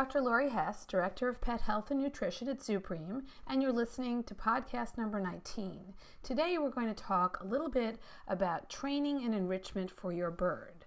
Dr. Lori Hess, Director of Pet Health and Nutrition at ZuPreem, and you're listening to podcast number 19. Today we're going to talk a little bit about training and enrichment for your bird.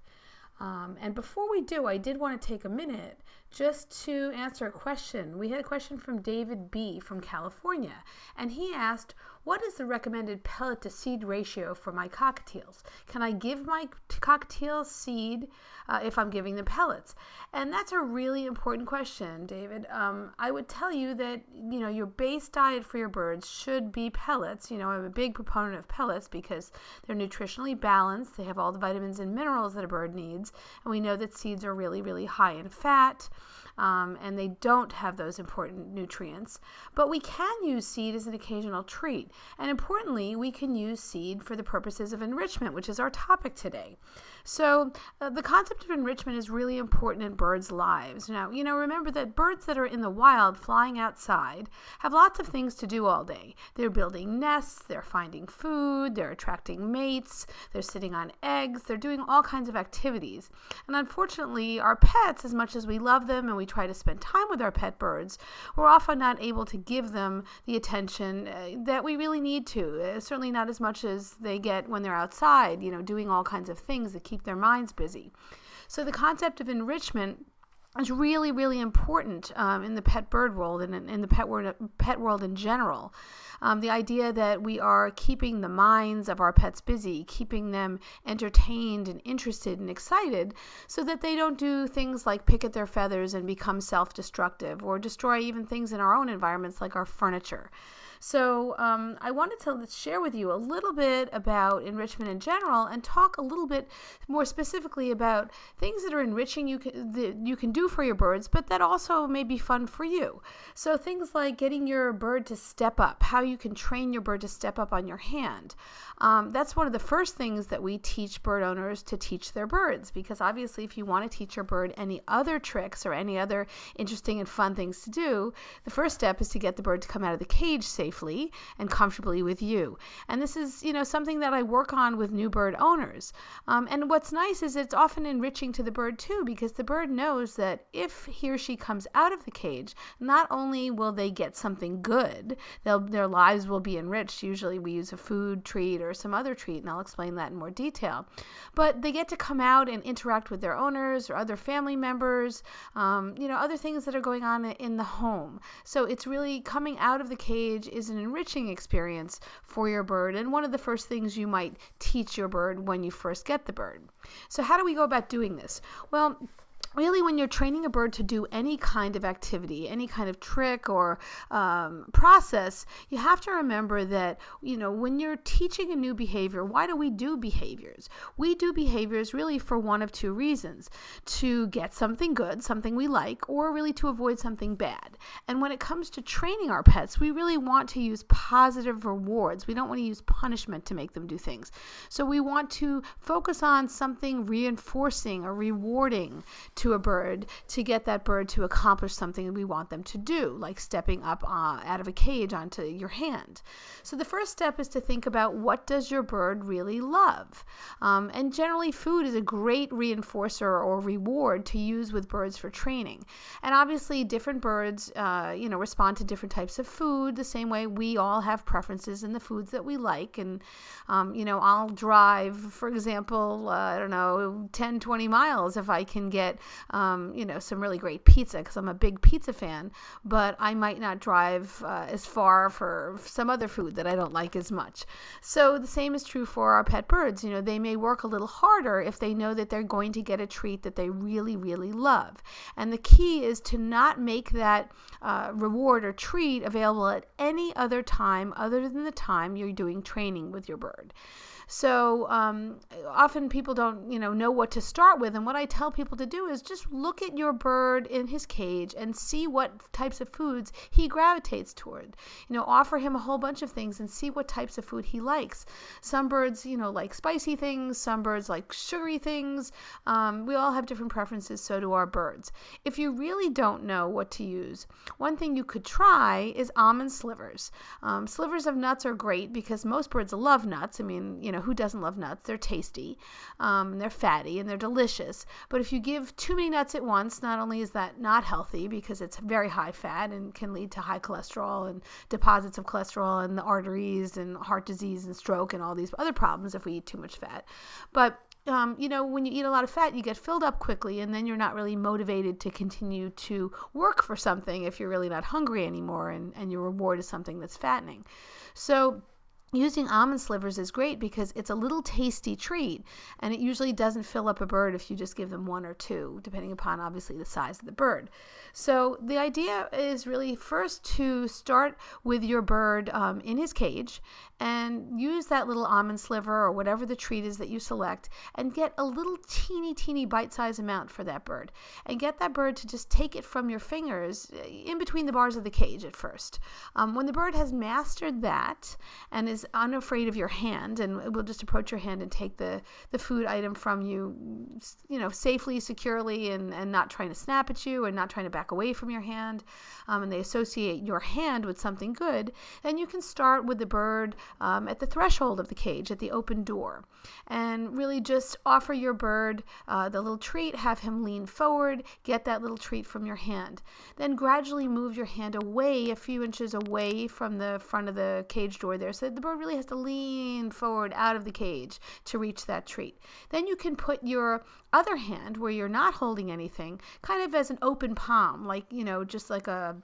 Um, and before we do, I did want to take a minute just to answer a question. We had a question from David B. from California, and he asked, what is the recommended pellet to seed ratio for my cockatiels? Can I give my cockatiels seed uh, if I'm giving them pellets? And that's a really important question, David. Um, I would tell you that you know your base diet for your birds should be pellets. You know, I'm a big proponent of pellets because they're nutritionally balanced. They have all the vitamins and minerals that a bird needs, and we know that seeds are really, really high in fat um, and they don't have those important nutrients. But we can use seed as an occasional treat. And importantly, we can use seed for the purposes of enrichment, which is our topic today. So, uh, the concept of enrichment is really important in birds' lives. Now, you know, remember that birds that are in the wild flying outside have lots of things to do all day. They're building nests, they're finding food, they're attracting mates, they're sitting on eggs, they're doing all kinds of activities. And unfortunately, our pets, as much as we love them and we try to spend time with our pet birds, we're often not able to give them the attention uh, that we really need to. Uh, certainly not as much as they get when they're outside, you know, doing all kinds of things that keep keep their minds busy. So the concept of enrichment is really, really important um, in the pet bird world and in, the pet world, pet world in general. Um, the idea that we are keeping the minds of our pets busy, keeping them entertained and interested and excited, so that they don't do things like pick at their feathers and become self destructive or destroy even things in our own environments like our furniture. So um, I wanted to share with you a little bit about enrichment in general and talk a little bit more specifically about things that are enriching you can, that you can do for your birds, but that also may be fun for you. So things like getting your bird to step up, how you can train your bird to step up on your hand. Um, that's one of the first things that we teach bird owners to teach their birds because obviously if you want to teach your bird any other tricks or any other interesting and fun things to do, the first step is to get the bird to come out of the cage safely safely and comfortably with you. And this is, you know, something that I work on with new bird owners. Um, and what's nice is it's often enriching to the bird too, because the bird knows that if he or she comes out of the cage, not only will they get something good, their lives will be enriched. Usually we use a food treat or some other treat, and I'll explain that in more detail. But they get to come out and interact with their owners or other family members, um, you know, other things that are going on in the home. So it's really coming out of the cage is is an enriching experience for your bird and one of the first things you might teach your bird when you first get the bird. So, how do we go about doing this? Well, really when you're training a bird to do any kind of activity any kind of trick or um, process you have to remember that you know when you're teaching a new behavior why do we do behaviors? We do behaviors really for one of two reasons to get something good something we like or really to avoid something bad. And when it comes to training our pets we really want to use positive rewards. We don't want to use punishment to make them do things. So we want to focus on something reinforcing or rewarding to a bird to get that bird to accomplish something we want them to do, like stepping up uh, out of a cage onto your hand. So the first step is to think about what does your bird really love? Um, and generally, food is a great reinforcer or reward to use with birds for training. And obviously, different birds, uh, you know, respond to different types of food the same way we all have preferences in the foods that we like. And, um, you know, I'll drive, for example, uh, I don't know, 10, 20 miles if I can get um, you know, some really great pizza because I'm a big pizza fan, but I might not drive uh, as far for some other food that I don't like as much. So the same is true for our pet birds. You know, they may work a little harder if they know that they're going to get a treat that they really, really love. And the key is to not make that uh, reward or treat available at any other time other than the time you're doing training with your bird. So um, often people don't, you know, know what to start with. And what I tell people to do is just look at your bird in his cage and see what types of foods he gravitates toward. You know, offer him a whole bunch of things and see what types of food he likes. Some birds, you know, like spicy things. Some birds like sugary things. Um, we all have different preferences. So do our birds. If you really don't know what to use, one thing you could try is almond slivers. Um, slivers of nuts are great because most birds love nuts. I mean, you know, who doesn't love nuts? They're tasty, um, they're fatty, and they're delicious. But if you give too many nuts at once, not only is that not healthy because it's very high fat and can lead to high cholesterol and deposits of cholesterol in the arteries and heart disease and stroke and all these other problems if we eat too much fat. But um, you know, when you eat a lot of fat, you get filled up quickly, and then you're not really motivated to continue to work for something if you're really not hungry anymore, and, and your reward is something that's fattening. So, Using almond slivers is great because it's a little tasty treat and it usually doesn't fill up a bird if you just give them one or two, depending upon obviously the size of the bird. So, the idea is really first to start with your bird um, in his cage and use that little almond sliver or whatever the treat is that you select and get a little teeny, teeny bite sized amount for that bird. And get that bird to just take it from your fingers uh, in between the bars of the cage at first. Um, when the bird has mastered that and is unafraid of your hand and will just approach your hand and take the, the food item from you, you know, safely, securely, and, and not trying to snap at you and not trying to back away from your hand, um, and they associate your hand with something good, then you can start with the bird um, at the threshold of the cage, at the open door, and really just offer your bird uh, the little treat, have him lean forward, get that little treat from your hand. Then gradually move your hand away, a few inches away from the front of the cage door there, so the bird really has to lean forward out of the cage to reach that treat. Then you can put your other hand, where you're not holding anything, kind of as an open palm, like, you know, just like a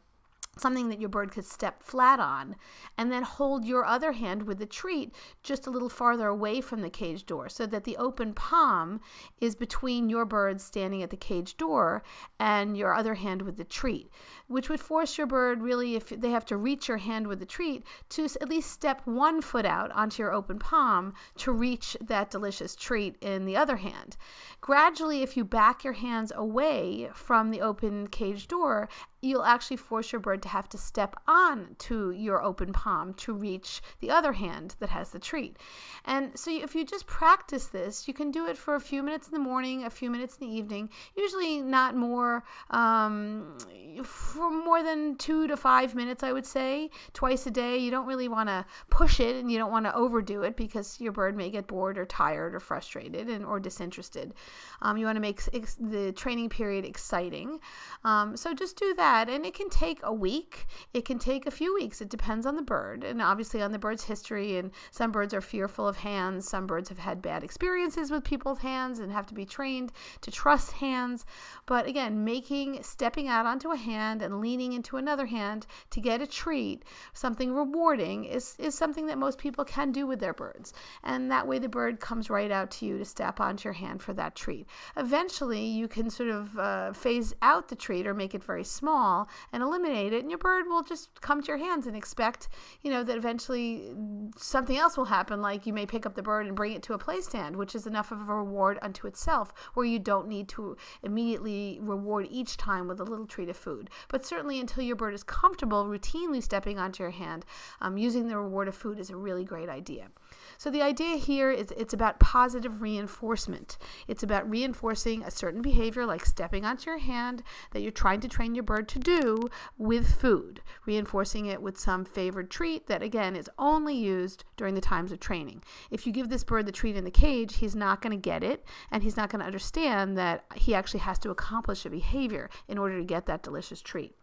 something that your bird could step flat on, and then hold your other hand with the treat just a little farther away from the cage door so that the open palm is between your bird standing at the cage door and your other hand with the treat, which would force your bird really, if they have to reach your hand with the treat, to at least step one foot out onto your open palm to reach that delicious treat in the other hand. Gradually, if you back your hands away from the open cage door you'll actually force your bird to have to step on to your open palm to reach the other hand that has the treat. And so if you just practice this, you can do it for a few minutes in the morning, a few minutes in the evening, usually not more um, for more than two to five minutes, I would say, twice a day. You don't really want to push it and you don't want to overdo it because your bird may get bored or tired or frustrated and or disinterested. Um, you want to make ex- the training period exciting. Um, so just do that that. And it can take a week, it can take a few weeks. It depends on the bird and obviously on the bird's history. And some birds are fearful of hands, some birds have had bad experiences with people's hands and have to be trained to trust hands. But again, making stepping out onto a hand and leaning into another hand to get a treat, something rewarding, is, is something that most people can do with their birds. And that way the bird comes right out to you to step onto your hand for that treat. Eventually, you can sort of uh, phase out the treat or make it very small small and eliminate it and your bird will just come to your hands and expect you know that eventually something else will happen like you may pick up the bird and bring it to a play stand which is enough of a reward unto itself where you don't need to immediately reward each time with a little treat of food. But certainly until your bird is comfortable routinely stepping onto your hand um, using the reward of food is a really great idea so the idea here is it's about positive reinforcement. It's about reinforcing a certain behavior like stepping onto your hand that you're trying to train your bird to do with food, reinforcing it with some favored treat that again is only used during the times of training. If you give this bird the treat in the cage, he's not going to get it and he's not going to understand that he actually has to accomplish a behavior in order to get that delicious treat.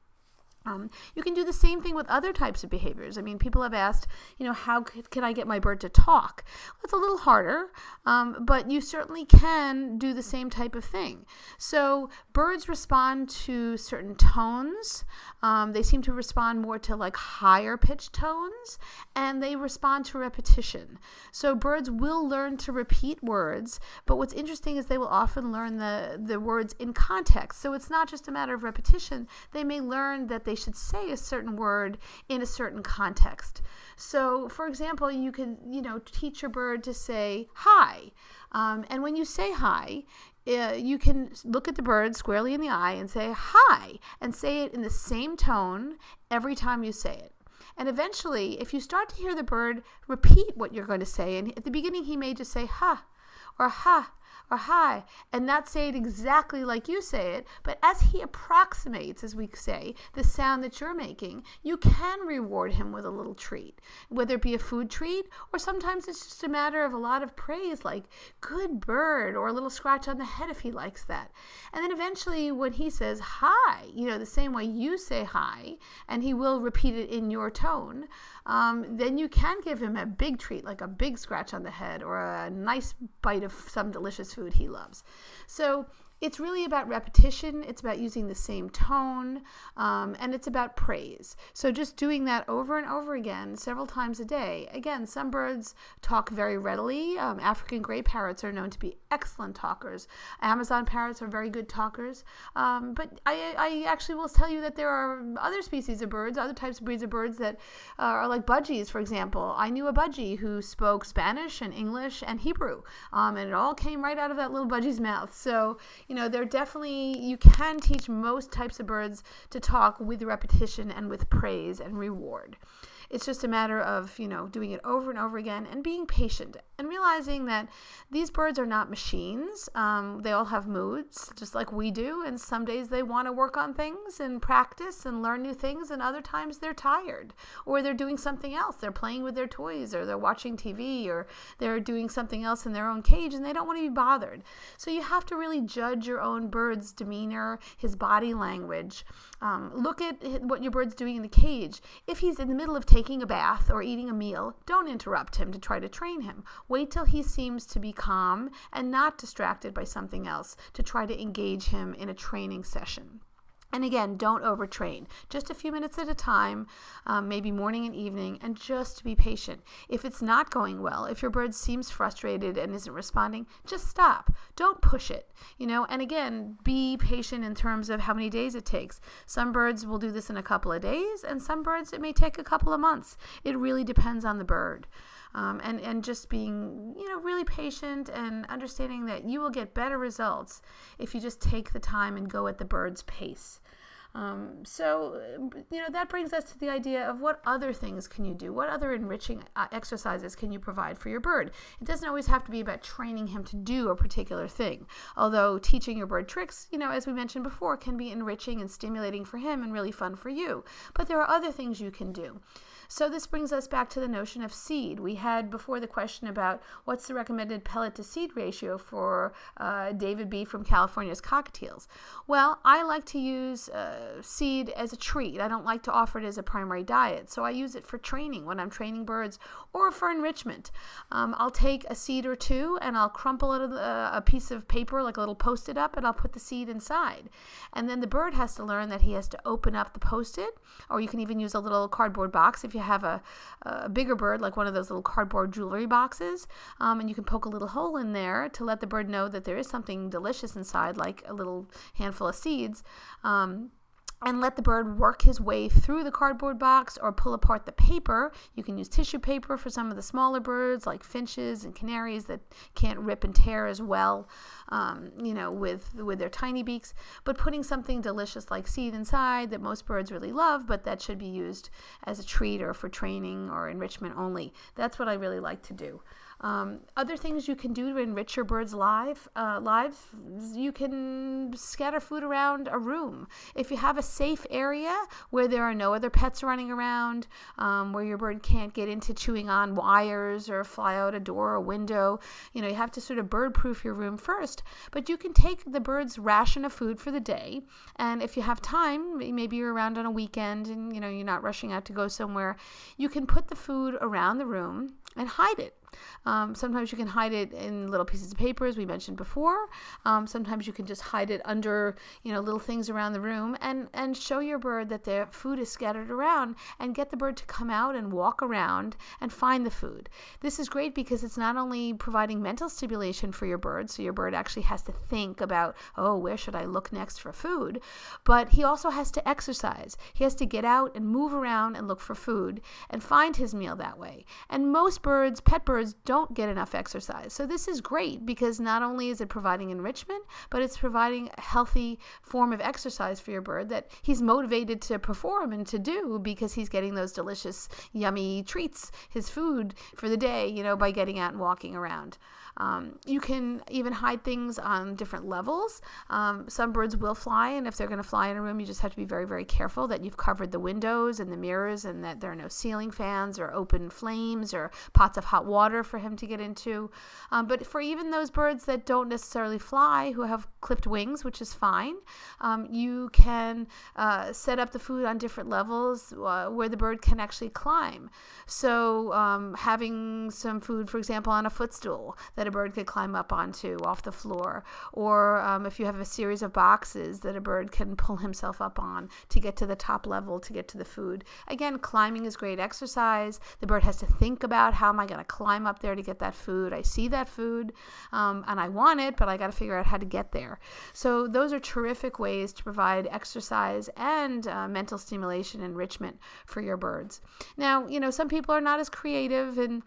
Um, you can do the same thing with other types of behaviors. I mean, people have asked, you know, how can I get my bird to talk? It's a little harder, um, but you certainly can do the same type of thing. So, birds respond to certain tones. Um, they seem to respond more to like higher pitched tones, and they respond to repetition. So, birds will learn to repeat words, but what's interesting is they will often learn the, the words in context. So, it's not just a matter of repetition, they may learn that they should say a certain word in a certain context. So, for example, you can, you know, teach your bird to say hi. Um, and when you say hi, uh, you can look at the bird squarely in the eye and say hi, and say it in the same tone every time you say it. And eventually, if you start to hear the bird repeat what you're going to say, and at the beginning he may just say ha or ha or hi and not say it exactly like you say it, but as he approximates, as we say, the sound that you're making, you can reward him with a little treat, whether it be a food treat or sometimes it's just a matter of a lot of praise, like good bird, or a little scratch on the head if he likes that. And then eventually, when he says hi, you know, the same way you say hi, and he will repeat it in your tone, um, then you can give him a big treat, like a big scratch on the head or a nice bite of some delicious food he loves. So it's really about repetition, it's about using the same tone, um, and it's about praise. So just doing that over and over again, several times a day. Again, some birds talk very readily. Um, African gray parrots are known to be excellent talkers. Amazon parrots are very good talkers. Um, but I, I actually will tell you that there are other species of birds, other types of breeds of birds that uh, are like budgies, for example. I knew a budgie who spoke Spanish and English and Hebrew, um, and it all came right out of that little budgie's mouth. So you know, they're definitely, you can teach most types of birds to talk with repetition and with praise and reward. It's just a matter of, you know, doing it over and over again and being patient and realizing that these birds are not machines. Um, they all have moods, just like we do. And some days they want to work on things and practice and learn new things, and other times they're tired or they're doing something else. They're playing with their toys or they're watching TV or they're doing something else in their own cage and they don't want to be bothered. So you have to really judge your own bird's demeanor, his body language. Um, look at what your bird's doing in the cage. If he's in the middle of taking a bath or eating a meal, don't interrupt him to try to train him. Wait till he seems to be calm and not distracted by something else to try to engage him in a training session. And again, don't overtrain. Just a few minutes at a time, um, maybe morning and evening, and just be patient. If it's not going well, if your bird seems frustrated and isn't responding, just stop. Don't push it. You know, and again, be patient in terms of how many days it takes. Some birds will do this in a couple of days, and some birds it may take a couple of months. It really depends on the bird um, and and just being you know really patient and understanding that you will get better results if you just take the time and go at the bird's pace. Um, so, you know, that brings us to the idea of what other things can you do? What other enriching uh, exercises can you provide for your bird? It doesn't always have to be about training him to do a particular thing. Although teaching your bird tricks, you know, as we mentioned before, can be enriching and stimulating for him and really fun for you. But there are other things you can do. So this brings us back to the notion of seed. We had before the question about what's the recommended pellet to seed ratio for uh, David B. from California's cockatiels. Well, I like to use uh, seed as a treat. I don't like to offer it as a primary diet, so I use it for training when I'm training birds or for enrichment. Um, I'll take a seed or two and I'll crumple it uh, a piece of paper, like a little post-it up, and I'll put the seed inside. And then the bird has to learn that he has to open up the post-it, or you can even use a little cardboard box if you have a, a bigger bird, like one of those little cardboard jewelry boxes, um, and you can poke a little hole in there to let the bird know that there is something delicious inside, like a little handful of seeds. Um, and let the bird work his way through the cardboard box or pull apart the paper. You can use tissue paper for some of the smaller birds like finches and canaries that can't rip and tear as well, um, you know, with, with their tiny beaks. But putting something delicious like seed inside that most birds really love, but that should be used as a treat or for training or enrichment only. That's what I really like to do. Um, other things you can do to enrich your birds' life, uh, lives, you can scatter food around a room. If you have a safe area where there are no other pets running around, um, where your bird can't get into chewing on wires or fly out a door or window, you know, you have to sort of bird proof your room first. But you can take the bird's ration of food for the day, and if you have time, maybe you're around on a weekend and you know you're not rushing out to go somewhere, you can put the food around the room and hide it. Um, sometimes you can hide it in little pieces of paper, as we mentioned before. Um, sometimes you can just hide it under, you know, little things around the room and, and show your bird that their food is scattered around and get the bird to come out and walk around and find the food. This is great because it's not only providing mental stimulation for your bird, so your bird actually has to think about, oh, where should I look next for food, but he also has to exercise. He has to get out and move around and look for food and find his meal that way. And most birds, pet birds, don't get enough exercise. So this is great because not only is it providing enrichment, but it's providing a healthy form of exercise for your bird that he's motivated to perform and to do because he's getting those delicious, yummy treats, his food for the day, you know, by getting out and walking around. Um, you can even hide things on different levels. Um, some birds will fly, and if they're going to fly in a room, you just have to be very, very careful that you've covered the windows and the mirrors and that there are no ceiling fans or open flames or pots of hot water for him to get into. Um, but for even those birds that don't necessarily fly, who have clipped wings, which is fine, um, you can uh, set up the food on different levels uh, where the bird can actually climb. So um, having some food, for example, on a footstool that that a bird could climb up onto off the floor, or um, if you have a series of boxes that a bird can pull himself up on to get to the top level to get to the food. Again, climbing is great exercise. The bird has to think about how am I going to climb up there to get that food. I see that food um, and I want it, but I got to figure out how to get there. So those are terrific ways to provide exercise and uh, mental stimulation enrichment for your birds. Now, you know, some people are not as creative and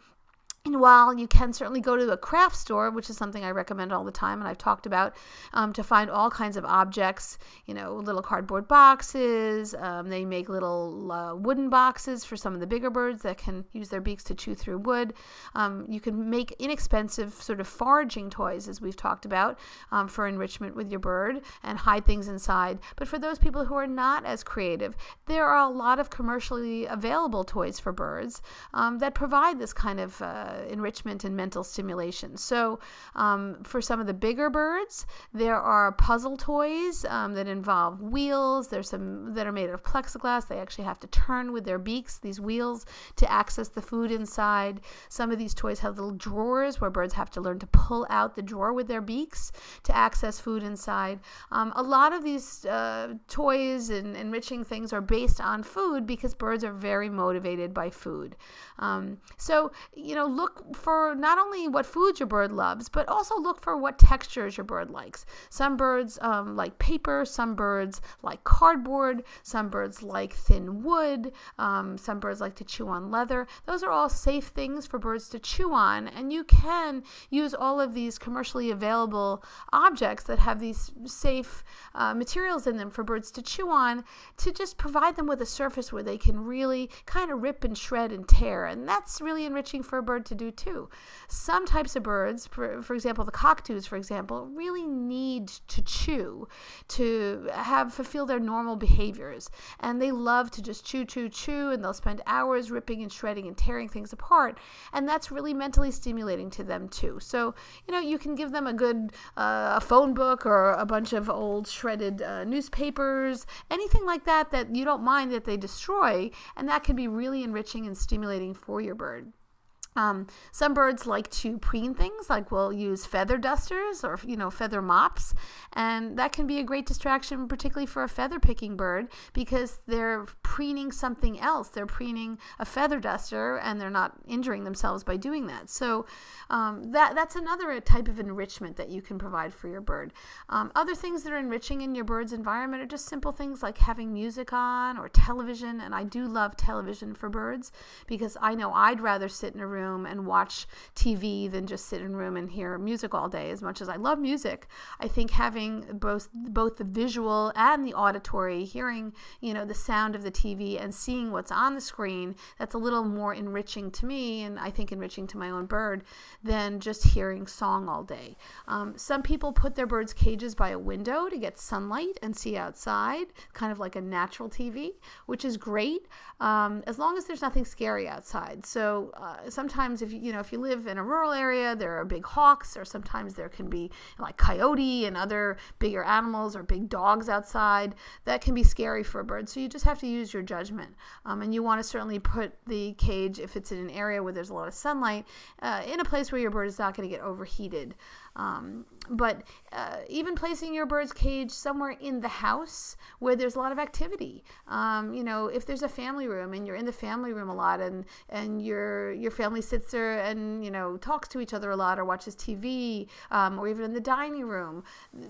and while you can certainly go to a craft store, which is something I recommend all the time, and I've talked about, um, to find all kinds of objects, you know, little cardboard boxes. Um, they make little uh, wooden boxes for some of the bigger birds that can use their beaks to chew through wood. Um, you can make inexpensive sort of foraging toys, as we've talked about, um, for enrichment with your bird and hide things inside. But for those people who are not as creative, there are a lot of commercially available toys for birds um, that provide this kind of uh, uh, enrichment and mental stimulation. So, um, for some of the bigger birds, there are puzzle toys um, that involve wheels. There's some that are made of plexiglass. They actually have to turn with their beaks, these wheels, to access the food inside. Some of these toys have little drawers where birds have to learn to pull out the drawer with their beaks to access food inside. Um, a lot of these uh, toys and enriching things are based on food because birds are very motivated by food. Um, so, you know, look for not only what food your bird loves, but also look for what textures your bird likes. Some birds um, like paper, some birds like cardboard, some birds like thin wood, um, some birds like to chew on leather. Those are all safe things for birds to chew on, and you can use all of these commercially available objects that have these safe uh, materials in them for birds to chew on to just provide them with a surface where they can really kind of rip and shred and tear. And that's really enriching for a bird to do too. Some types of birds, for, for example, the cockatoos, for example, really need to chew to have fulfill their normal behaviors. And they love to just chew, chew, chew, and they'll spend hours ripping and shredding and tearing things apart. And that's really mentally stimulating to them too. So, you know, you can give them a good uh, a phone book or a bunch of old shredded uh, newspapers, anything like that that you don't mind that they destroy, and that can be really enriching and stimulating for your bird. Um, some birds like to preen things, like we'll use feather dusters or you know feather mops, and that can be a great distraction, particularly for a feather picking bird, because they're preening something else. They're preening a feather duster, and they're not injuring themselves by doing that. So um, that that's another type of enrichment that you can provide for your bird. Um, other things that are enriching in your bird's environment are just simple things like having music on or television, and I do love television for birds because I know I'd rather sit in a room room and watch TV than just sit in a room and hear music all day. As much as I love music, I think having both both the visual and the auditory, hearing you know the sound of the TV and seeing what's on the screen, that's a little more enriching to me, and I think enriching to my own bird than just hearing song all day. Um, some people put their birds' cages by a window to get sunlight and see outside, kind of like a natural TV, which is great um, as long as there's nothing scary outside. So uh, sometimes if you know if you live in a rural area, there are big hawks, or sometimes there can be like coyote and other bigger animals or big dogs outside. That can be scary for a bird. So you just have to use your judgment, um, and you want to certainly put the cage if it's in an area where there's a lot of sunlight uh, in a place where your bird is not going to get overheated. Um, but uh, even placing your bird's cage somewhere in the house where there's a lot of activity. Um, you know, if there's a family room and you're in the family room a lot and, and your, your family sits there and, you know, talks to each other a lot or watches TV um, or even in the dining room,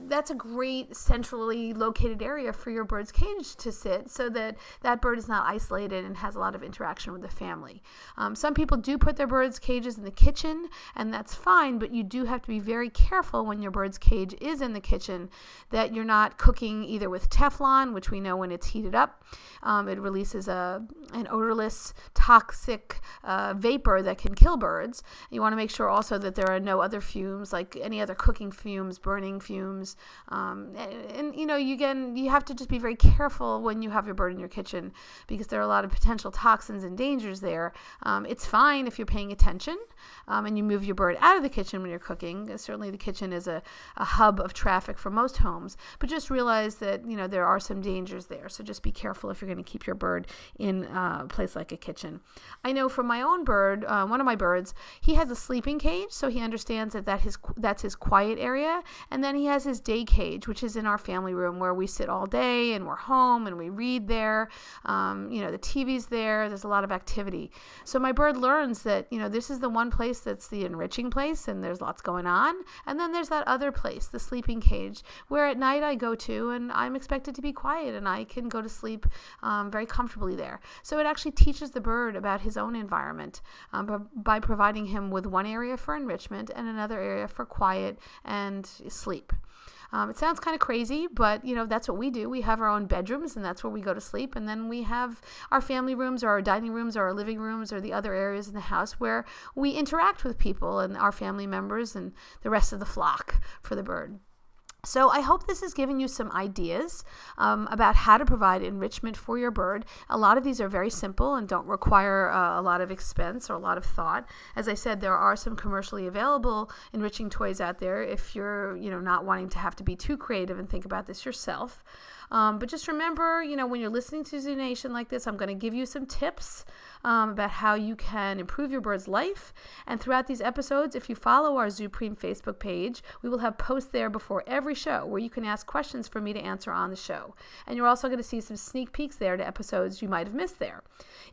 that's a great centrally located area for your bird's cage to sit so that that bird is not isolated and has a lot of interaction with the family. Um, some people do put their birds' cages in the kitchen and that's fine, but you do have to be very careful when your bird's cage is in the kitchen that you're not cooking either with Teflon, which we know when it's heated up, um, it releases a, an odorless, toxic uh, vapor that can kill birds. You want to make sure also that there are no other fumes, like any other cooking fumes, burning fumes. Um, and, and, you know, you, again, you have to just be very careful when you have your bird in your kitchen because there are a lot of potential toxins and dangers there. Um, it's fine if you're paying attention um, and you move your bird out of the kitchen when you're cooking. Certainly, the kitchen is a, a hub of traffic for most homes, but just realize that you know there are some dangers there. So just be careful if you're going to keep your bird in uh, a place like a kitchen. I know from my own bird, uh, one of my birds, he has a sleeping cage, so he understands that that his that's his quiet area, and then he has his day cage, which is in our family room where we sit all day and we're home and we read there. Um, you know, the TV's there. There's a lot of activity. So my bird learns that you know this is the one place that's the enriching place, and there's lots going on, and then there's that other place, the sleeping cage, where at night I go to and I'm expected to be quiet and I can go to sleep um, very comfortably there. So it actually teaches the bird about his own environment um, by providing him with one area for enrichment and another area for quiet and sleep. Um, it sounds kind of crazy, but you know that's what we do. We have our own bedrooms, and that's where we go to sleep. And then we have our family rooms, or our dining rooms, or our living rooms, or the other areas in the house where we interact with people and our family members and the rest of the flock for the bird. So, I hope this has given you some ideas um, about how to provide enrichment for your bird. A lot of these are very simple and don't require uh, a lot of expense or a lot of thought. As I said, there are some commercially available enriching toys out there if you're, you know, not wanting to have to be too creative and think about this yourself. Um, but just remember, you know, when you're listening to Zoo Nation like this, I'm going to give you some tips um, about how you can improve your bird's life. And throughout these episodes, if you follow our ZuPreem Facebook page, we will have posts there before every show where you can ask questions for me to answer on the show. And you're also going to see some sneak peeks there to episodes you might have missed there.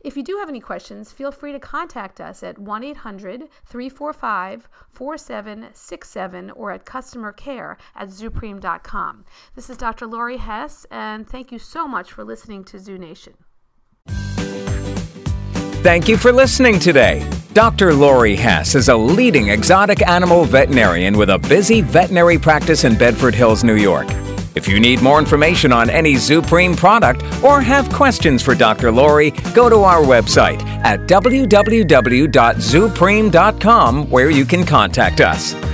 If you do have any questions, feel free to contact us at 1 800 345 4767 or at customer care at zupreem.com. This is Dr. Lori Hess, and thank you so much for listening to Zoo Nation. Thank you for listening today. Dr. Lori Hess is a leading exotic animal veterinarian with a busy veterinary practice in Bedford Hills, New York. If you need more information on any ZuPreem product or have questions for Dr. Lori, go to our website at www.zupreem.com where you can contact us.